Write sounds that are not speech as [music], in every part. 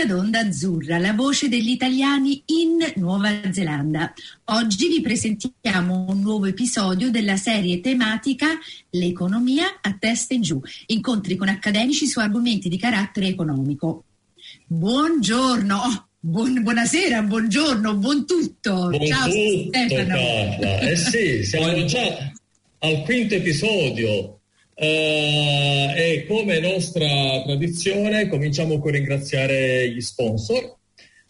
Ad Onda Azzurra, la voce degli italiani in Nuova Zelanda. Oggi vi presentiamo un nuovo episodio della serie tematica L'economia a testa in giù, incontri con accademici su argomenti di carattere economico. Buongiorno, buon, buonasera, buongiorno, buon tutto. Buon Ciao tutto, Stefano. Carla. Eh sì, siamo già al quinto episodio Uh, e come nostra tradizione cominciamo con ringraziare gli sponsor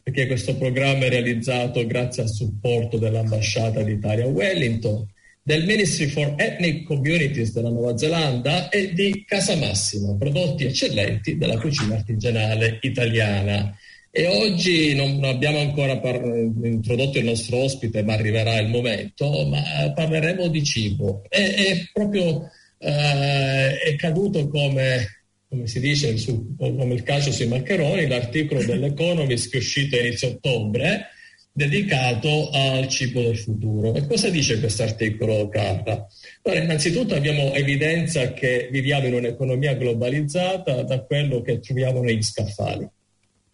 perché questo programma è realizzato grazie al supporto dell'ambasciata d'Italia a Wellington, del Ministry for Ethnic Communities della Nuova Zelanda e di Casa Massima, prodotti eccellenti della cucina artigianale italiana. E oggi non abbiamo ancora par- introdotto il nostro ospite, ma arriverà il momento, ma parleremo di cibo. È, è proprio eh, è caduto come, come si dice, su, come il calcio sui maccheroni, l'articolo dell'Economist che è uscito a inizio ottobre dedicato al cibo del futuro. E cosa dice questo articolo, Carla? Allora, innanzitutto abbiamo evidenza che viviamo in un'economia globalizzata da quello che troviamo negli scaffali.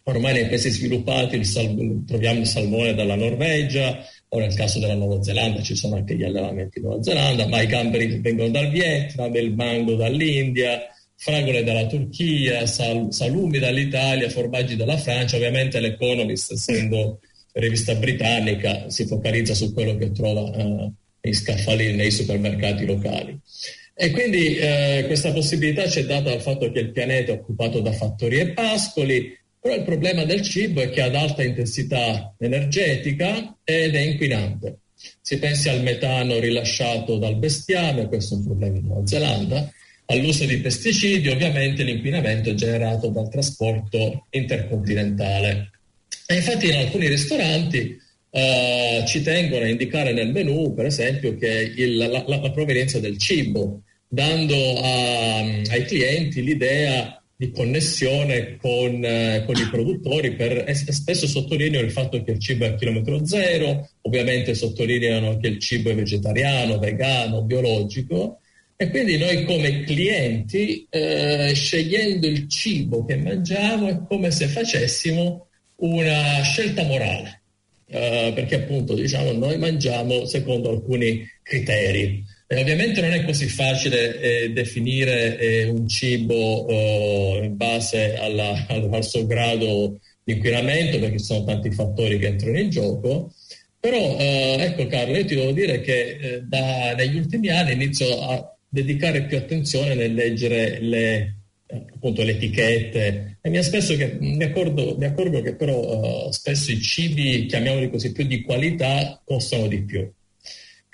Ormai nei paesi sviluppati il sal- troviamo il salmone dalla Norvegia, o nel caso della Nuova Zelanda ci sono anche gli allevamenti in Nuova Zelanda, ma i gamberi vengono dal Vietnam, il mango dall'India, fragole dalla Turchia, sal- salumi dall'Italia, formaggi dalla Francia. Ovviamente l'Economist, essendo rivista britannica, si focalizza su quello che trova uh, nei scaffali nei supermercati locali. E quindi eh, questa possibilità ci è data dal fatto che il pianeta è occupato da fattorie e pascoli, però il problema del cibo è che ha ad alta intensità energetica ed è inquinante. Si pensi al metano rilasciato dal bestiame, questo è un problema in Nuova Zelanda, all'uso di pesticidi, ovviamente l'inquinamento è generato dal trasporto intercontinentale. E infatti in alcuni ristoranti uh, ci tengono a indicare nel menù, per esempio, che il, la, la, la, provenienza del cibo, dando a, ai clienti l'idea di connessione con, eh, con, i produttori per, spesso sottolineano il fatto che il cibo è a chilometro zero, ovviamente sottolineano che il cibo è vegetariano, vegano, biologico e quindi noi come clienti eh, scegliendo il cibo che mangiamo è come se facessimo una scelta morale, eh, perché appunto diciamo noi mangiamo secondo alcuni criteri. E ovviamente non è così facile eh, definire eh, un cibo eh, in base alla, [laughs] al, suo grado di inquinamento perché ci sono tanti fattori che entrano in gioco. Però eh, ecco Carlo, io ti devo dire che eh, da, negli ultimi anni inizio a dedicare più attenzione nel leggere le, appunto, le etichette e mi, che, mi, accorgo, mi accorgo che però spesso i cibi, chiamiamoli così, più di qualità costano di più.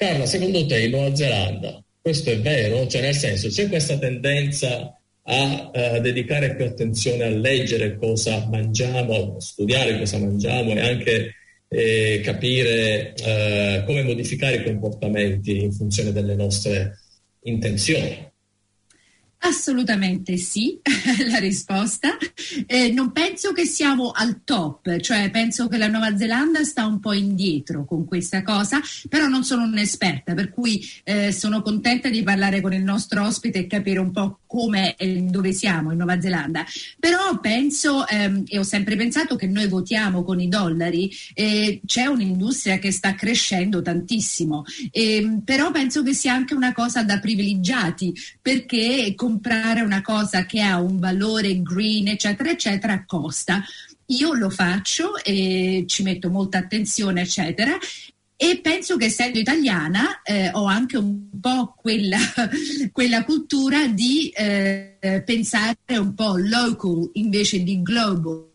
Carla, secondo te in Nuova Zelanda questo è vero? Cioè nel senso c'è questa tendenza a uh, dedicare più attenzione a leggere cosa mangiamo, a studiare cosa mangiamo e anche eh, capire uh, come modificare i comportamenti in funzione delle nostre intenzioni. Assolutamente sì, [laughs] la risposta. Eh, non penso che siamo al top, cioè penso che la Nuova Zelanda sta un po' indietro con questa cosa, però non sono un'esperta, per cui eh, sono contenta di parlare con il nostro ospite e capire un po' come e dove siamo in Nuova Zelanda. Però penso ehm, e ho sempre pensato che noi votiamo con i dollari, c'è un'industria che sta crescendo tantissimo, ehm, però penso che sia anche una cosa da privilegiati perché comprare una cosa che ha un valore green, eccetera, eccetera, costa. Io lo faccio e ci metto molta attenzione, eccetera, e penso che essendo italiana eh, ho anche un po' quella, [laughs] quella cultura di eh, pensare un po' local invece di global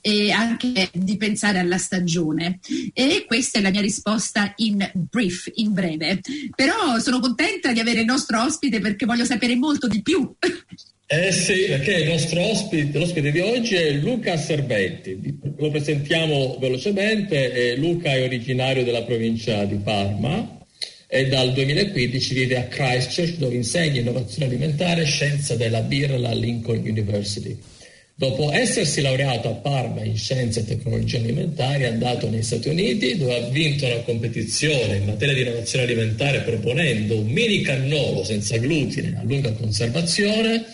e anche di pensare alla stagione. E questa è la mia risposta in brief, in breve. Però sono contenta di avere il nostro ospite perché voglio sapere molto di più. [laughs] Eh sì, perché il nostro ospite, l'ospite di oggi è Luca Servetti. Lo presentiamo velocemente. Luca è originario della provincia di Parma e dal 2015 vive a Christchurch dove insegna innovazione alimentare e scienza della birra alla Lincoln University. Dopo essersi laureato a Parma in scienze e tecnologie alimentari, è andato negli Stati Uniti dove ha vinto una competizione in materia di innovazione alimentare proponendo un mini cannolo senza glutine a lunga conservazione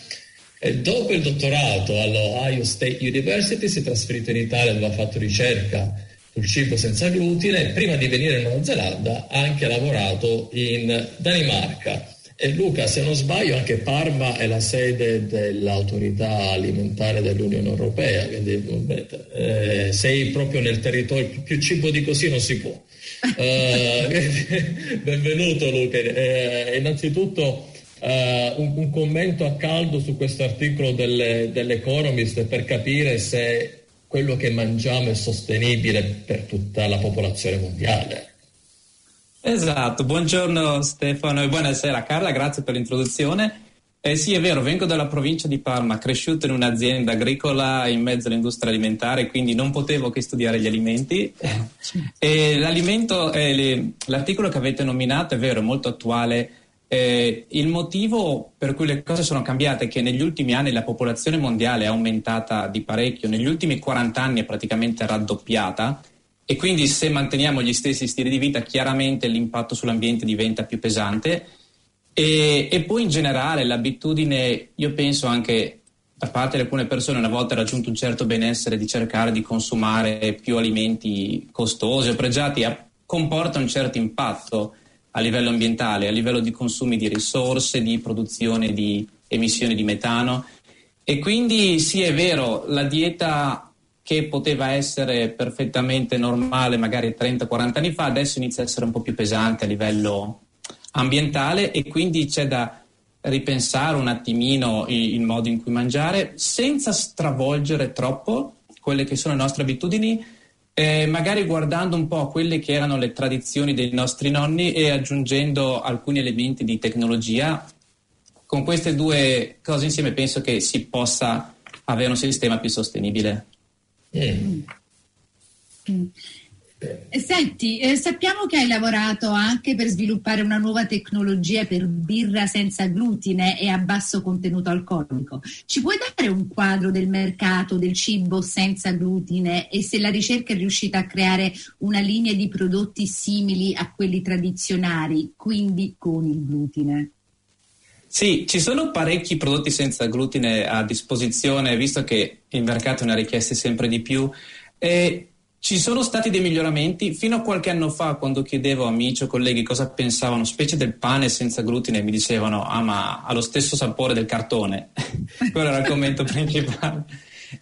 e dopo il dottorato all'Ohio State University si è trasferito in Italia dove ha fatto ricerca sul cibo senza glutine e prima di venire in Nuova Zelanda ha anche lavorato in Danimarca. E Luca, se non sbaglio, anche Parma è la sede dell'autorità alimentare dell'Unione Europea, quindi eh, sei proprio nel territorio, più cibo di così non si può. [laughs] Uh, [laughs] benvenuto Luca. Eh, innanzitutto uh, un, un, commento a caldo su questo articolo delle, dell'Economist per capire se quello che mangiamo è sostenibile per tutta la popolazione mondiale. Esatto, buongiorno Stefano e buonasera Carla, grazie per l'introduzione. Eh sì, è vero, vengo dalla provincia di Parma, cresciuto in un'azienda agricola in mezzo all'industria alimentare, quindi non potevo che studiare gli alimenti. [laughs] E l'alimento, eh, l'articolo che avete nominato è vero, è molto attuale. Eh, il motivo per cui le cose sono cambiate è che negli ultimi anni la popolazione mondiale è aumentata di parecchio, negli ultimi 40 anni è praticamente raddoppiata e quindi se manteniamo gli stessi stili di vita chiaramente l'impatto sull'ambiente diventa più pesante e, e poi in generale l'abitudine, io penso anche da parte di alcune persone una volta raggiunto un certo benessere di cercare di consumare più alimenti costosi o pregiati comporta un certo impatto a livello ambientale, a livello di consumi di risorse, di produzione di emissioni di metano. E quindi sì, è vero, la dieta che poteva essere perfettamente normale magari 30-40 anni fa, adesso inizia a essere un po' più pesante a livello ambientale e quindi c'è da ripensare un attimino il, modo in cui mangiare senza stravolgere troppo quelle che sono le nostre abitudini eh, magari guardando un po' quelle che erano le tradizioni dei nostri nonni e aggiungendo alcuni elementi di tecnologia. Con queste due cose insieme penso che si possa avere un sistema più sostenibile. Eh, senti, eh, sappiamo che hai lavorato anche per sviluppare una nuova tecnologia per birra senza glutine e a basso contenuto alcolico. Ci puoi dare un quadro del mercato del cibo senza glutine e se la ricerca è riuscita a creare una linea di prodotti simili a quelli tradizionali, quindi con il glutine? Sì, ci sono parecchi prodotti senza glutine a disposizione, visto che il mercato ne ha richiesti sempre di più. E ci sono stati dei miglioramenti. Fino a qualche anno fa, quando chiedevo a amici o colleghi cosa pensavano, specie del pane senza glutine, mi dicevano: Ah, ma ha lo stesso sapore del cartone. [laughs] Quello era il commento [laughs] principale.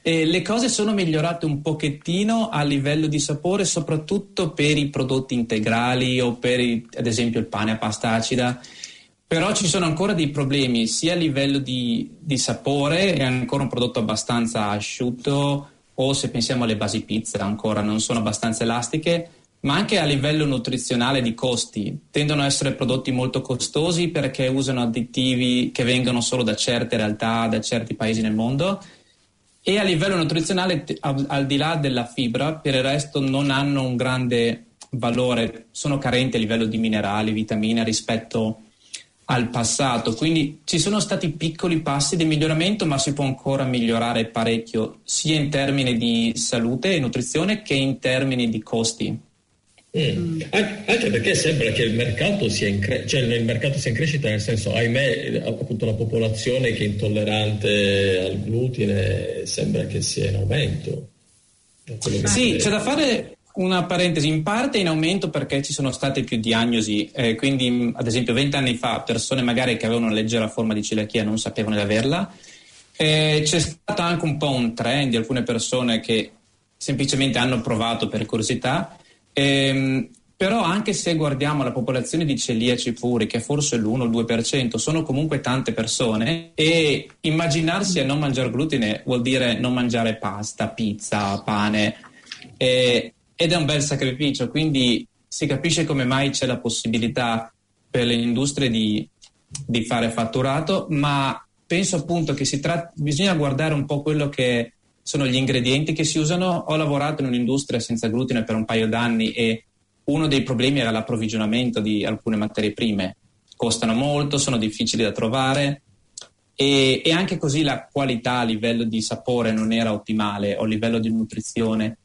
E le cose sono migliorate un pochettino a livello di sapore, soprattutto per i prodotti integrali o per, ad esempio, il pane a pasta acida. Però ci sono ancora dei problemi sia a livello di, di sapore, è ancora un prodotto abbastanza asciutto o se pensiamo alle basi pizza ancora non sono abbastanza elastiche, ma anche a livello nutrizionale di costi. Tendono a essere prodotti molto costosi perché usano additivi che vengono solo da certe realtà, da certi paesi nel mondo e a livello nutrizionale, al di là della fibra, per il resto non hanno un grande valore, sono carenti a livello di minerali, vitamine rispetto al passato. Quindi ci sono stati piccoli passi di miglioramento, ma si può ancora migliorare parecchio, sia in termini di salute e nutrizione che in termini di costi. Mm. Anche perché sembra che il mercato, sia in, cre- cioè il mercato sia in crescita, nel senso, ahimè, appunto la popolazione che è intollerante al glutine sembra che sia in aumento. Sì, c'è da fare una parentesi, in parte in aumento perché ci sono state più diagnosi, eh, quindi ad esempio 20 anni fa persone magari che avevano una leggera forma di celiachia non sapevano di averla. Eh, c'è stato anche un po' un trend di alcune persone che semplicemente hanno provato per curiosità, ehm, però anche se guardiamo la popolazione di celiaci puri, che è forse l'1-2%, sono comunque tante persone e immaginarsi a non mangiare glutine vuol dire non mangiare pasta, pizza, pane e, ed è un bel sacrificio, quindi si capisce come mai c'è la possibilità per le industrie di, di fare fatturato, ma penso appunto che si tratta, bisogna guardare un po' quello che sono gli ingredienti che si usano. Ho lavorato in un'industria senza glutine per un paio d'anni e uno dei problemi era l'approvvigionamento di alcune materie prime. Costano molto, sono difficili da trovare e, e, anche così la qualità a livello di sapore non era ottimale o a livello di nutrizione.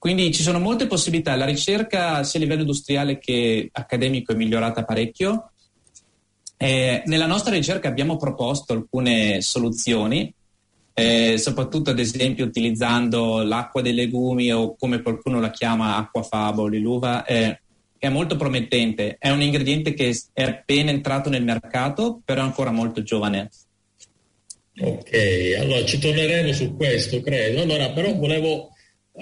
Quindi ci sono molte possibilità. La ricerca sia a livello industriale che accademico è migliorata parecchio. Eh, nella nostra ricerca abbiamo proposto alcune soluzioni eh, soprattutto ad esempio utilizzando l'acqua dei legumi o come qualcuno la chiama acqua faboli, l'uva, eh, è molto promettente, è un ingrediente che è appena entrato nel mercato, però è ancora molto giovane. Ok, allora ci torneremo su questo, credo. Allora, però volevo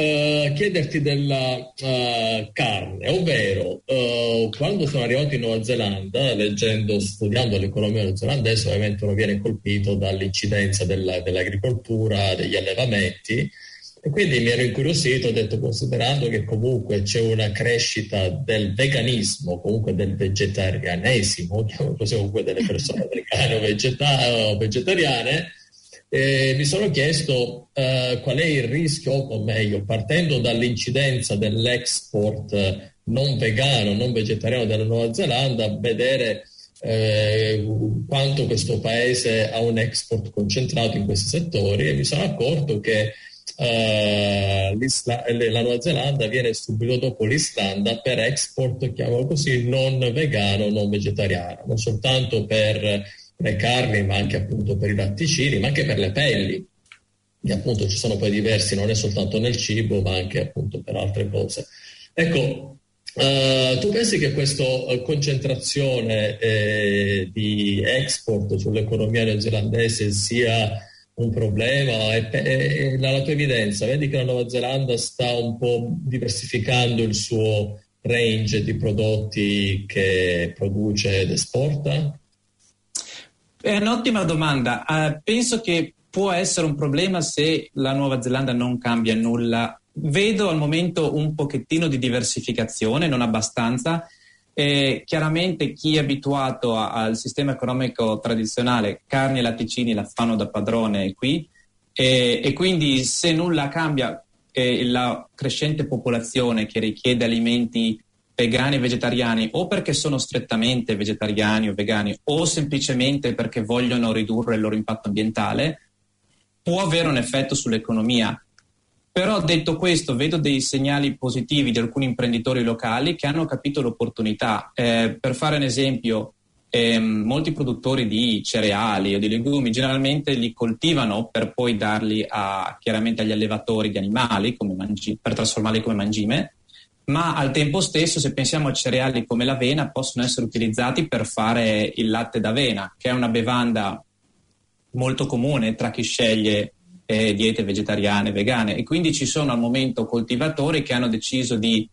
Uh, chiederti della uh, carne, ovvero uh, quando sono arrivato in Nuova Zelanda, leggendo, studiando l'economia neozelandese, ovviamente uno viene colpito dall'incidenza della, dell'agricoltura, degli allevamenti, e quindi mi ero incuriosito, ho detto, considerando che comunque c'è una crescita del veganismo, comunque del vegetarianesimo, così comunque delle persone [laughs] vegane o, vegeta- o vegetariane, eh, mi sono chiesto eh, qual è il rischio, o meglio, partendo dall'incidenza dell'export eh, non vegano, non vegetariano della Nuova Zelanda, vedere eh, quanto questo paese ha un export concentrato in questi settori e mi sono accorto che Uh, la Nuova Zelanda viene subito dopo l'Islanda per export, chiamalo così, non vegano, non vegetariano, non soltanto per le carni, ma anche appunto per i latticini, ma anche per le pelli. E appunto ci sono poi diversi, non è soltanto nel cibo, ma anche appunto per altre cose. Ecco, Uh, tu pensi che questa uh, concentrazione eh, di export sull'economia neozelandese sia un problema? E, e, la tua evidenza, vedi che la Nuova Zelanda sta un po' diversificando il suo range di prodotti che produce ed esporta? È un'ottima domanda. Uh, penso che può essere un problema se la Nuova Zelanda non cambia nulla. Vedo al momento un pochettino di diversificazione, non abbastanza. Eh, chiaramente chi è abituato a, al sistema economico tradizionale, carni e latticini la fanno da padrone qui eh, e quindi se nulla cambia, eh, la crescente popolazione che richiede alimenti vegani e vegetariani o perché sono strettamente vegetariani o vegani o semplicemente perché vogliono ridurre il loro impatto ambientale, può avere un effetto sull'economia. Però detto questo, vedo dei segnali positivi di alcuni imprenditori locali che hanno capito l'opportunità. Eh, per fare un esempio, eh, molti produttori di cereali o di legumi generalmente li coltivano per poi darli a, chiaramente agli allevatori di animali mangi, per trasformarli come mangime ma al tempo stesso se pensiamo a cereali come l'avena possono essere utilizzati per fare il latte d'avena, che è una bevanda molto comune tra chi sceglie eh, diete vegetariane, vegane e quindi ci sono al momento coltivatori che hanno deciso di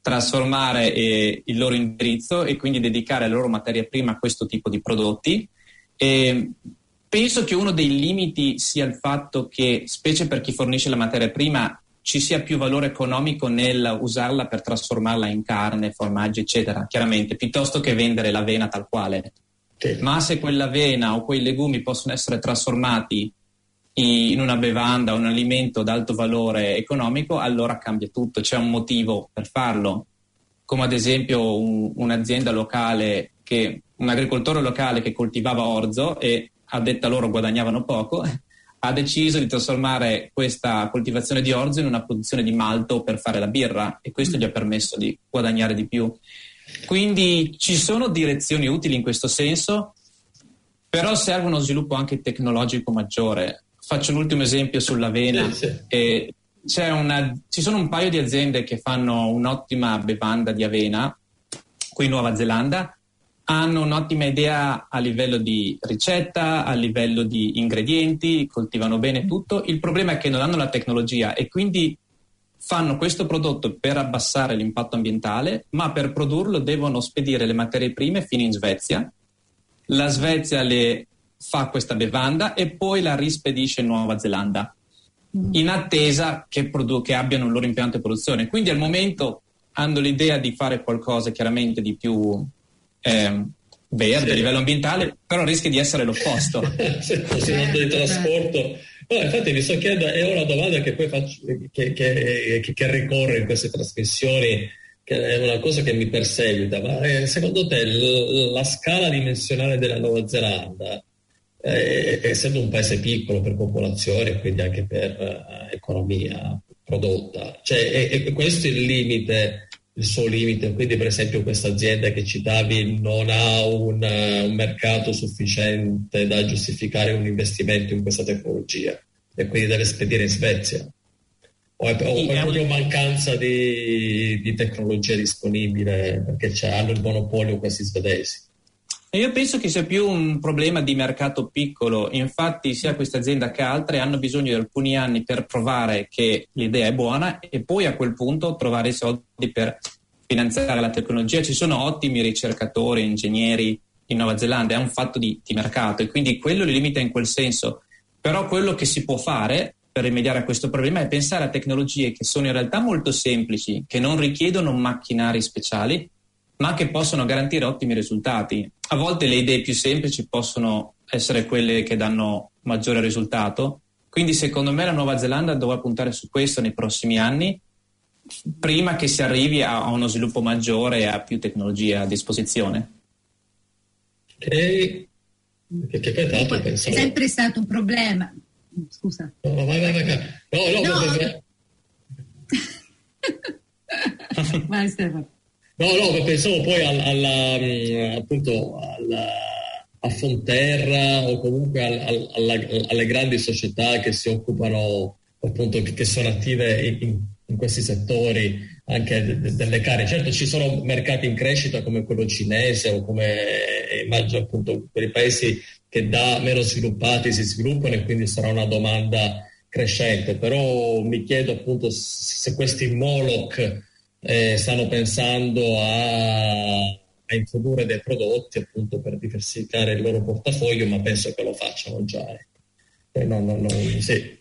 trasformare eh, il loro indirizzo e quindi dedicare la loro materia prima a questo tipo di prodotti. E penso che uno dei limiti sia il fatto che, specie per chi fornisce la materia prima, ci sia più valore economico nel usarla per trasformarla in carne, formaggi, eccetera, chiaramente, piuttosto che vendere l'avena tal quale. Sì. Ma se quell'avena o quei legumi possono essere trasformati in una bevanda un alimento ad alto valore economico, allora cambia tutto, c'è un motivo per farlo. Come ad esempio un, un'azienda locale, che, un agricoltore locale che coltivava orzo e a detta loro guadagnavano poco, ha deciso di trasformare questa coltivazione di orzo in una produzione di malto per fare la birra e questo gli ha permesso di guadagnare di più. Quindi ci sono direzioni utili in questo senso, però serve uno sviluppo anche tecnologico maggiore. Faccio l'ultimo esempio sull'avena. Sì, sì. Una, ci sono un paio di aziende che fanno un'ottima bevanda di avena qui in Nuova Zelanda hanno un'ottima idea a livello di ricetta, a livello di ingredienti, coltivano bene tutto. Il problema è che non hanno la tecnologia e quindi fanno questo prodotto per abbassare l'impatto ambientale, ma per produrlo devono spedire le materie prime fino in Svezia. La Svezia le fa questa bevanda e poi la rispedisce in Nuova Zelanda mm. in attesa che, produ- che abbiano il loro impianto di produzione. Quindi al momento hanno l'idea di fare qualcosa chiaramente di più eh, verde sì. a livello ambientale, però rischia di essere l'opposto. Se fosse un di trasporto. No, infatti mi sto chiedendo, è una domanda che poi faccio, che, che, che, che ricorre in queste trasmissioni, che è una cosa che mi perseguita, ma eh, secondo te l- la scala dimensionale della Nuova Zelanda, eh, essendo un paese piccolo per popolazione e quindi anche per eh, economia prodotta, cioè è, è questo il limite il suo limite. Quindi, per esempio, questa azienda che citavi non ha un, un, mercato sufficiente da giustificare un investimento in questa tecnologia e quindi deve spedire in Svezia. O è proprio mancanza di, di, tecnologia disponibile perché hanno il monopolio questi svedesi. Io penso che sia più un problema di mercato piccolo, infatti sia questa azienda che altre hanno bisogno di alcuni anni per provare che l'idea è buona e poi a quel punto trovare i soldi per finanziare la tecnologia. Ci sono ottimi ricercatori, ingegneri in Nuova Zelanda, è un fatto di, di mercato e quindi quello li limita in quel senso. Però quello che si può fare per rimediare a questo problema è pensare a tecnologie che sono in realtà molto semplici, che non richiedono macchinari speciali, ma che possono garantire ottimi risultati. A volte le idee più semplici possono essere quelle che danno maggiore risultato, quindi secondo me la Nuova Zelanda dovrà puntare su questo nei prossimi anni, prima che si arrivi a uno sviluppo maggiore e a più tecnologie a disposizione. Ok, che poi tanto pensavo... È sempre stato un problema. Scusa. No, vai, vai, vai. No, no, no. [laughs] vai Stefano. No, no, pensavo poi alla, alla mm, appunto alla, a Fonterra o comunque alla, alla, alle grandi società che si occupano appunto che sono attive in, in questi settori anche de, de, delle care. Certo ci sono mercati in crescita come quello cinese o come immagino appunto per i paesi che da meno sviluppati si sviluppano e quindi sarà una domanda crescente, però mi chiedo appunto se questi Moloch eh, stanno pensando a, a, introdurre dei prodotti appunto per diversificare il loro portafoglio, ma penso che lo facciano già. Eh, no, no, no, sì.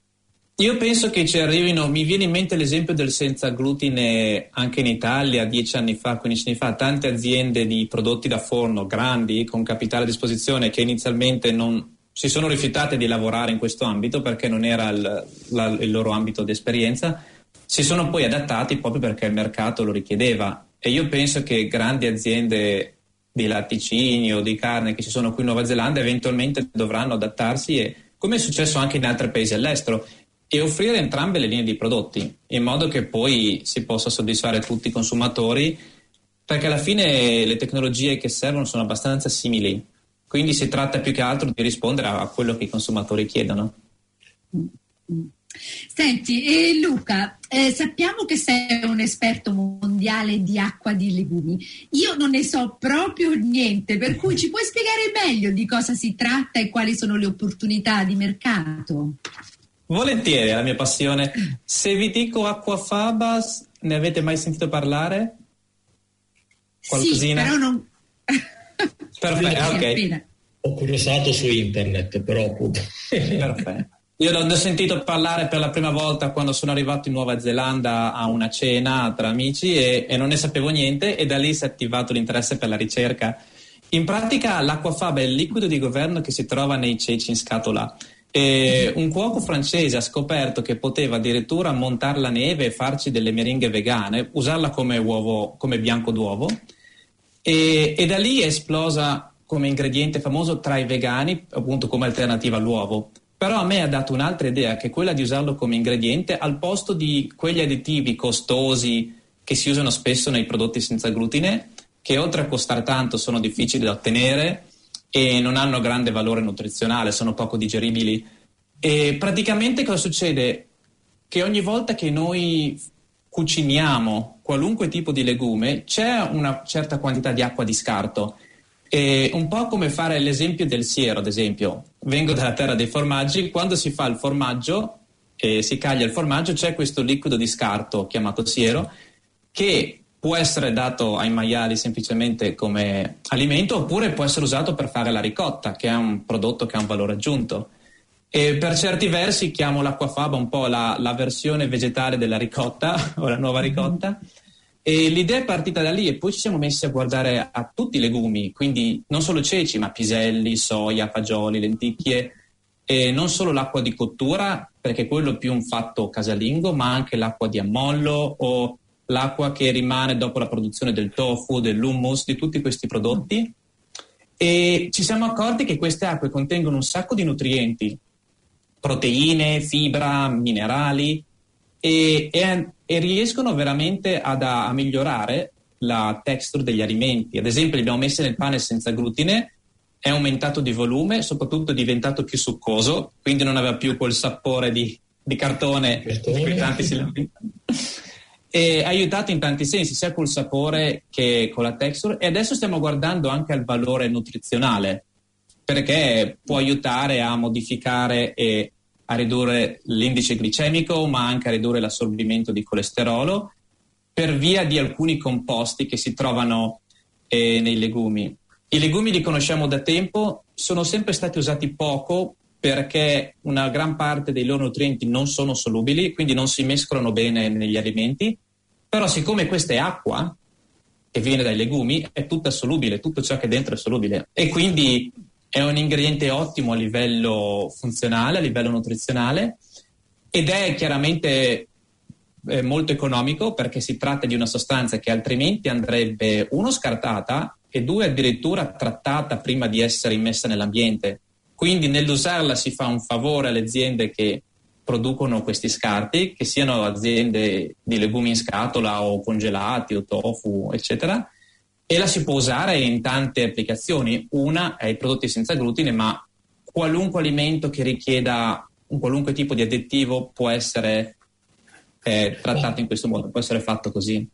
Io penso che ci arrivino, mi viene in mente l'esempio del senza glutine anche in Italia dieci anni fa, 15 anni fa, tante aziende di prodotti da forno grandi con capitale a disposizione che inizialmente non si sono rifiutate di lavorare in questo ambito perché non era il, la, il loro ambito di esperienza, si sono poi adattati proprio perché il mercato lo richiedeva. E io penso che grandi aziende di latticini o di carne che ci sono qui in Nuova Zelanda eventualmente dovranno adattarsi e come è successo anche in altri paesi all'estero e offrire entrambe le linee di prodotti in modo che poi si possa soddisfare tutti i consumatori perché alla fine le tecnologie che servono sono abbastanza simili. Quindi si tratta più che altro di rispondere a quello che i consumatori chiedono. Senti, eh, Luca, eh, sappiamo che sei un esperto mondiale di acqua di legumi. Io non ne so proprio niente, per cui ci puoi spiegare meglio di cosa si tratta e quali sono le opportunità di mercato? Volentieri, è la mia passione. Se vi dico acquafabas, ne avete mai sentito parlare? Qualcosina? Sì, però non... Perfetto, ok. Ho curiosato su internet, però. Perfetto. Io ne ho sentito parlare per la prima volta quando sono arrivato in Nuova Zelanda a una cena tra amici e, e non ne sapevo niente e da lì si è attivato l'interesse per la ricerca. In pratica l'acquafaba è il liquido di governo che si trova nei ceci in scatola e un cuoco francese ha scoperto che poteva addirittura montare la neve e farci delle meringhe vegane, usarla come, uovo, come bianco d'uovo. E, e, da lì è esplosa come ingrediente famoso tra i vegani, appunto come alternativa all'uovo. Però a me ha dato un'altra idea, che è quella di usarlo come ingrediente al posto di quegli additivi costosi che si usano spesso nei prodotti senza glutine, che oltre a costare tanto sono difficili da ottenere e non hanno grande valore nutrizionale, sono poco digeribili. E praticamente cosa succede? Che ogni volta che noi cuciniamo qualunque tipo di legume c'è una certa quantità di acqua di scarto. E un po' come fare l'esempio del siero, ad esempio. Vengo dalla terra dei formaggi, quando si fa il formaggio e si caglia il formaggio, c'è questo liquido di scarto chiamato siero che può essere dato ai maiali semplicemente come alimento oppure può essere usato per fare la ricotta, che è un prodotto che ha un valore aggiunto. E per certi versi chiamo l'acquafaba un po' la, la versione vegetale della ricotta [laughs] o la nuova ricotta. E l'idea è partita da lì e poi ci siamo messi a guardare a tutti i legumi, quindi non solo ceci, ma piselli, soia, fagioli, lenticchie, e non solo l'acqua di cottura, perché quello è più un fatto casalingo, ma anche l'acqua di ammollo o l'acqua che rimane dopo la produzione del tofu, dell'hummus, di tutti questi prodotti. E ci siamo accorti che queste acque contengono un sacco di nutrienti, proteine, fibra, minerali e, e, e riescono veramente ad, a, a migliorare la texture degli alimenti. Ad esempio, li abbiamo messi nel pane senza glutine è aumentato di volume, soprattutto è diventato più succoso, quindi non aveva più quel sapore di, di cartone, di tanti si E ha aiutato in tanti sensi, sia col sapore che con la texture. E adesso stiamo guardando anche al valore nutrizionale, perché può aiutare a modificare e a ridurre l'indice glicemico, ma anche a ridurre l'assorbimento di colesterolo per via di alcuni composti che si trovano eh, nei legumi. I legumi li conosciamo da tempo, sono sempre stati usati poco perché una gran parte dei loro nutrienti non sono solubili, quindi non si mescolano bene negli alimenti, però siccome questa è acqua che viene dai legumi, è tutta solubile, tutto ciò che è dentro è solubile e quindi è un ingrediente ottimo a livello funzionale, a livello nutrizionale ed è chiaramente eh, molto economico perché si tratta di una sostanza che altrimenti andrebbe uno scartata e due addirittura trattata prima di essere immessa nell'ambiente. Quindi nell'usarla si fa un favore alle aziende che producono questi scarti, che siano aziende di legumi in scatola o congelati o tofu, eccetera, e la si può usare in tante applicazioni. Una è i prodotti senza glutine, ma qualunque alimento che richieda un qualunque tipo di additivo può essere eh, trattato in questo modo, può essere fatto così.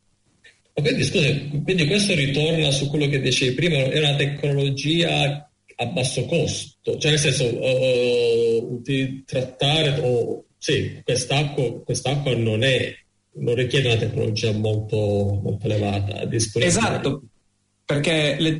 Quindi, scusi, quindi questo ritorna su quello che dicevi prima, è una tecnologia a basso costo, cioè nel senso uh, trattare o sì, quest'acqua, quest'acqua non, è, non richiede una tecnologia molto, molto elevata. Esatto, perché le,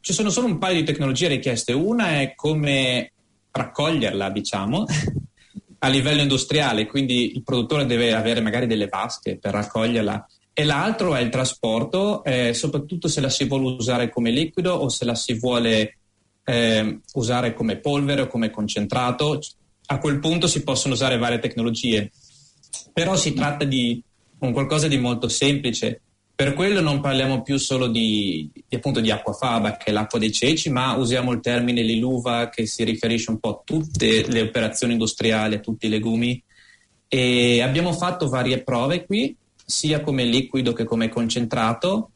ci sono solo un paio di tecnologie richieste. Una è come raccoglierla, diciamo, [laughs] a livello industriale, quindi il produttore deve avere magari delle vasche per raccoglierla e l'altro è il trasporto, eh, soprattutto se la si vuole usare come liquido o se la si vuole eh, usare come polvere o come concentrato. A quel punto si possono usare varie tecnologie, però si tratta di un qualcosa di molto semplice. Per quello non parliamo più solo di, di, appunto, di acquafaba, che è l'acqua dei ceci, ma usiamo il termine liluva che si riferisce un po' a tutte le operazioni industriali, a tutti i legumi. E abbiamo fatto varie prove qui sia come liquido che come concentrato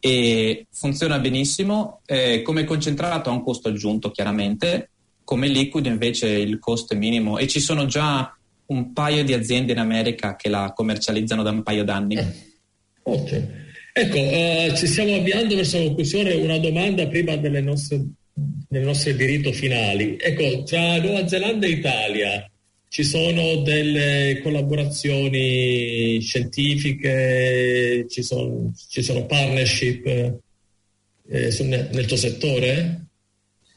e funziona benissimo. Eh, come concentrato ha un costo aggiunto chiaramente, come liquido invece il costo è minimo e ci sono già un paio di aziende in America che la commercializzano da un paio d'anni. Eh, ottimo. Ecco, uh, ci stiamo avviando verso la conclusione. Una domanda prima delle nostre, delle nostre diritto finali. Ecco, tra Nuova Zelanda e Italia, ci sono delle collaborazioni scientifiche, ci sono, ci sono partnership eh, nel tuo settore?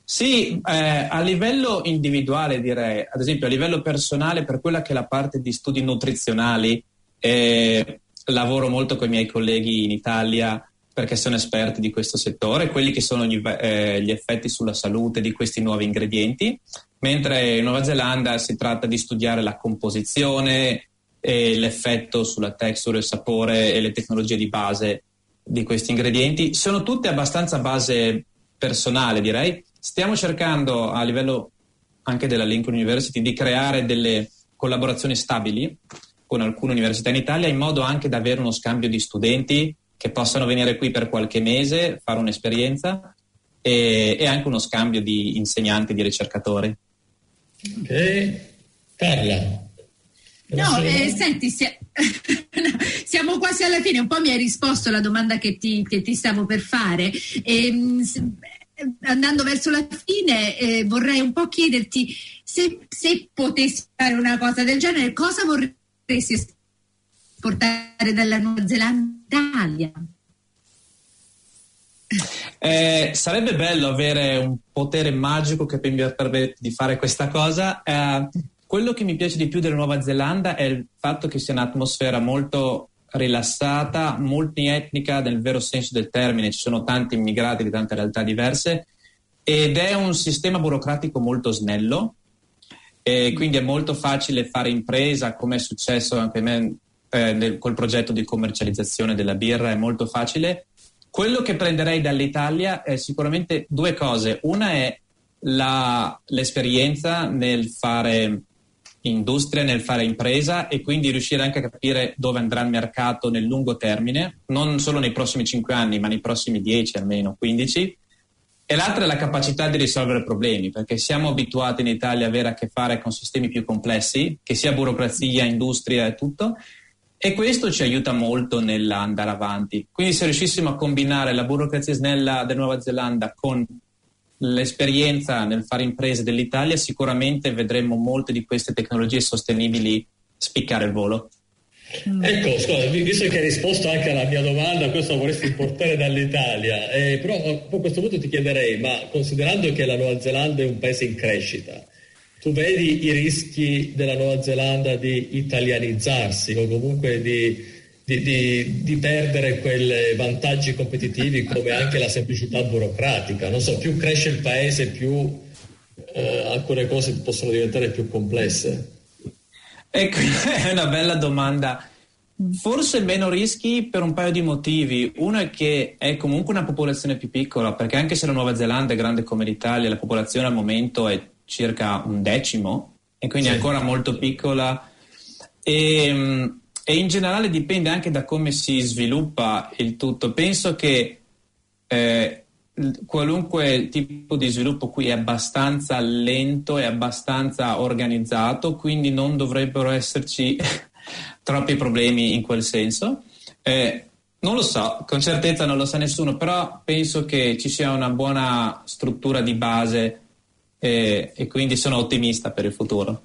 Sì, eh, a livello individuale direi, ad esempio a livello personale per quella che è la parte di studi nutrizionali, eh, lavoro molto con i miei colleghi in Italia perché sono esperti di questo settore, quelli che sono gli, eh, gli effetti sulla salute di questi nuovi ingredienti, mentre in Nuova Zelanda si tratta di studiare la composizione e l'effetto sulla texture, il sapore e le tecnologie di base di questi ingredienti. Sono tutte abbastanza base personale, direi. Stiamo cercando a livello anche della Lincoln University di creare delle collaborazioni stabili con alcune università in Italia in modo anche da avere uno scambio di studenti che possano venire qui per qualche mese, fare un'esperienza e, e anche uno scambio di insegnanti, di ricercatori. Ok, parla. No, eh, senti, se... [laughs] siamo quasi alla fine, un po' mi hai risposto alla domanda che ti, che ti stavo per fare. E, ehm, andando verso la fine, eh, vorrei un po' chiederti se, se, potessi fare una cosa del genere, cosa vorresti esportare dalla Nuova Zelanda in Italia? Eh, sarebbe bello avere un potere magico che mi permette di fare questa cosa. Eh, quello che mi piace di più della Nuova Zelanda è il fatto che sia un'atmosfera molto rilassata, multietnica nel vero senso del termine, ci sono tanti immigrati di tante realtà diverse ed è un sistema burocratico molto snello e quindi è molto facile fare impresa come è successo anche a me eh, nel, col progetto di commercializzazione della birra, è molto facile. Quello che prenderei dall'Italia è sicuramente due cose. Una è la, l'esperienza nel fare industria, nel fare impresa e quindi riuscire anche a capire dove andrà il mercato nel lungo termine, non solo nei prossimi 5 anni, ma nei prossimi 10 almeno, 15. E l'altra è la capacità di risolvere problemi, perché siamo abituati in Italia ad avere a che fare con sistemi più complessi, che sia burocrazia, industria e tutto, e questo ci aiuta molto nell'andare avanti. Quindi se riuscissimo a combinare la burocrazia snella della Nuova Zelanda con l'esperienza nel fare imprese dell'Italia, sicuramente vedremo molte di queste tecnologie sostenibili spiccare il volo. Mm. Ecco, scusa, visto che hai risposto anche alla mia domanda, questo vorresti importare dall'Italia, eh, però a questo punto ti chiederei, ma considerando che la Nuova Zelanda è un paese in crescita, tu vedi i rischi della Nuova Zelanda di italianizzarsi o comunque di di, di, di, perdere quei vantaggi competitivi come anche la semplicità burocratica. Non so, più cresce il paese, più eh, alcune cose possono diventare più complesse. Ecco, [laughs] è una bella domanda. Forse meno rischi per un paio di motivi. Uno è che è comunque una popolazione più piccola, perché anche se la Nuova Zelanda è grande come l'Italia, la popolazione al momento è circa un decimo e quindi è ancora molto piccola. E, e in generale dipende anche da come si sviluppa il tutto. Penso che eh, qualunque tipo di sviluppo qui è abbastanza lento e abbastanza organizzato, quindi non dovrebbero esserci [laughs] troppi problemi in quel senso. Eh, non lo so, con certezza non lo sa nessuno, però penso che ci sia una buona struttura di base eh, e quindi sono ottimista per il futuro.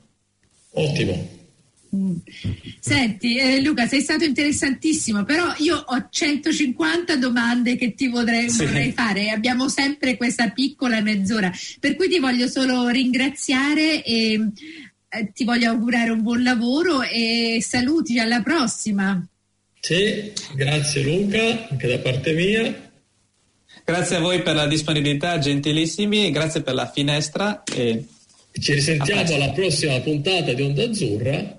Ottimo. Senti eh, Luca, sei stato interessantissimo, però io ho 150 domande che ti vorrei, sì. vorrei fare abbiamo sempre questa piccola mezz'ora, per cui ti voglio solo ringraziare e eh, ti voglio augurare un buon lavoro e saluti, alla prossima. Sì, grazie Luca, anche da parte mia. Grazie a voi per la disponibilità, gentilissimi, grazie per la finestra. E... Ci risentiamo alla prossima puntata di Onda Azzurra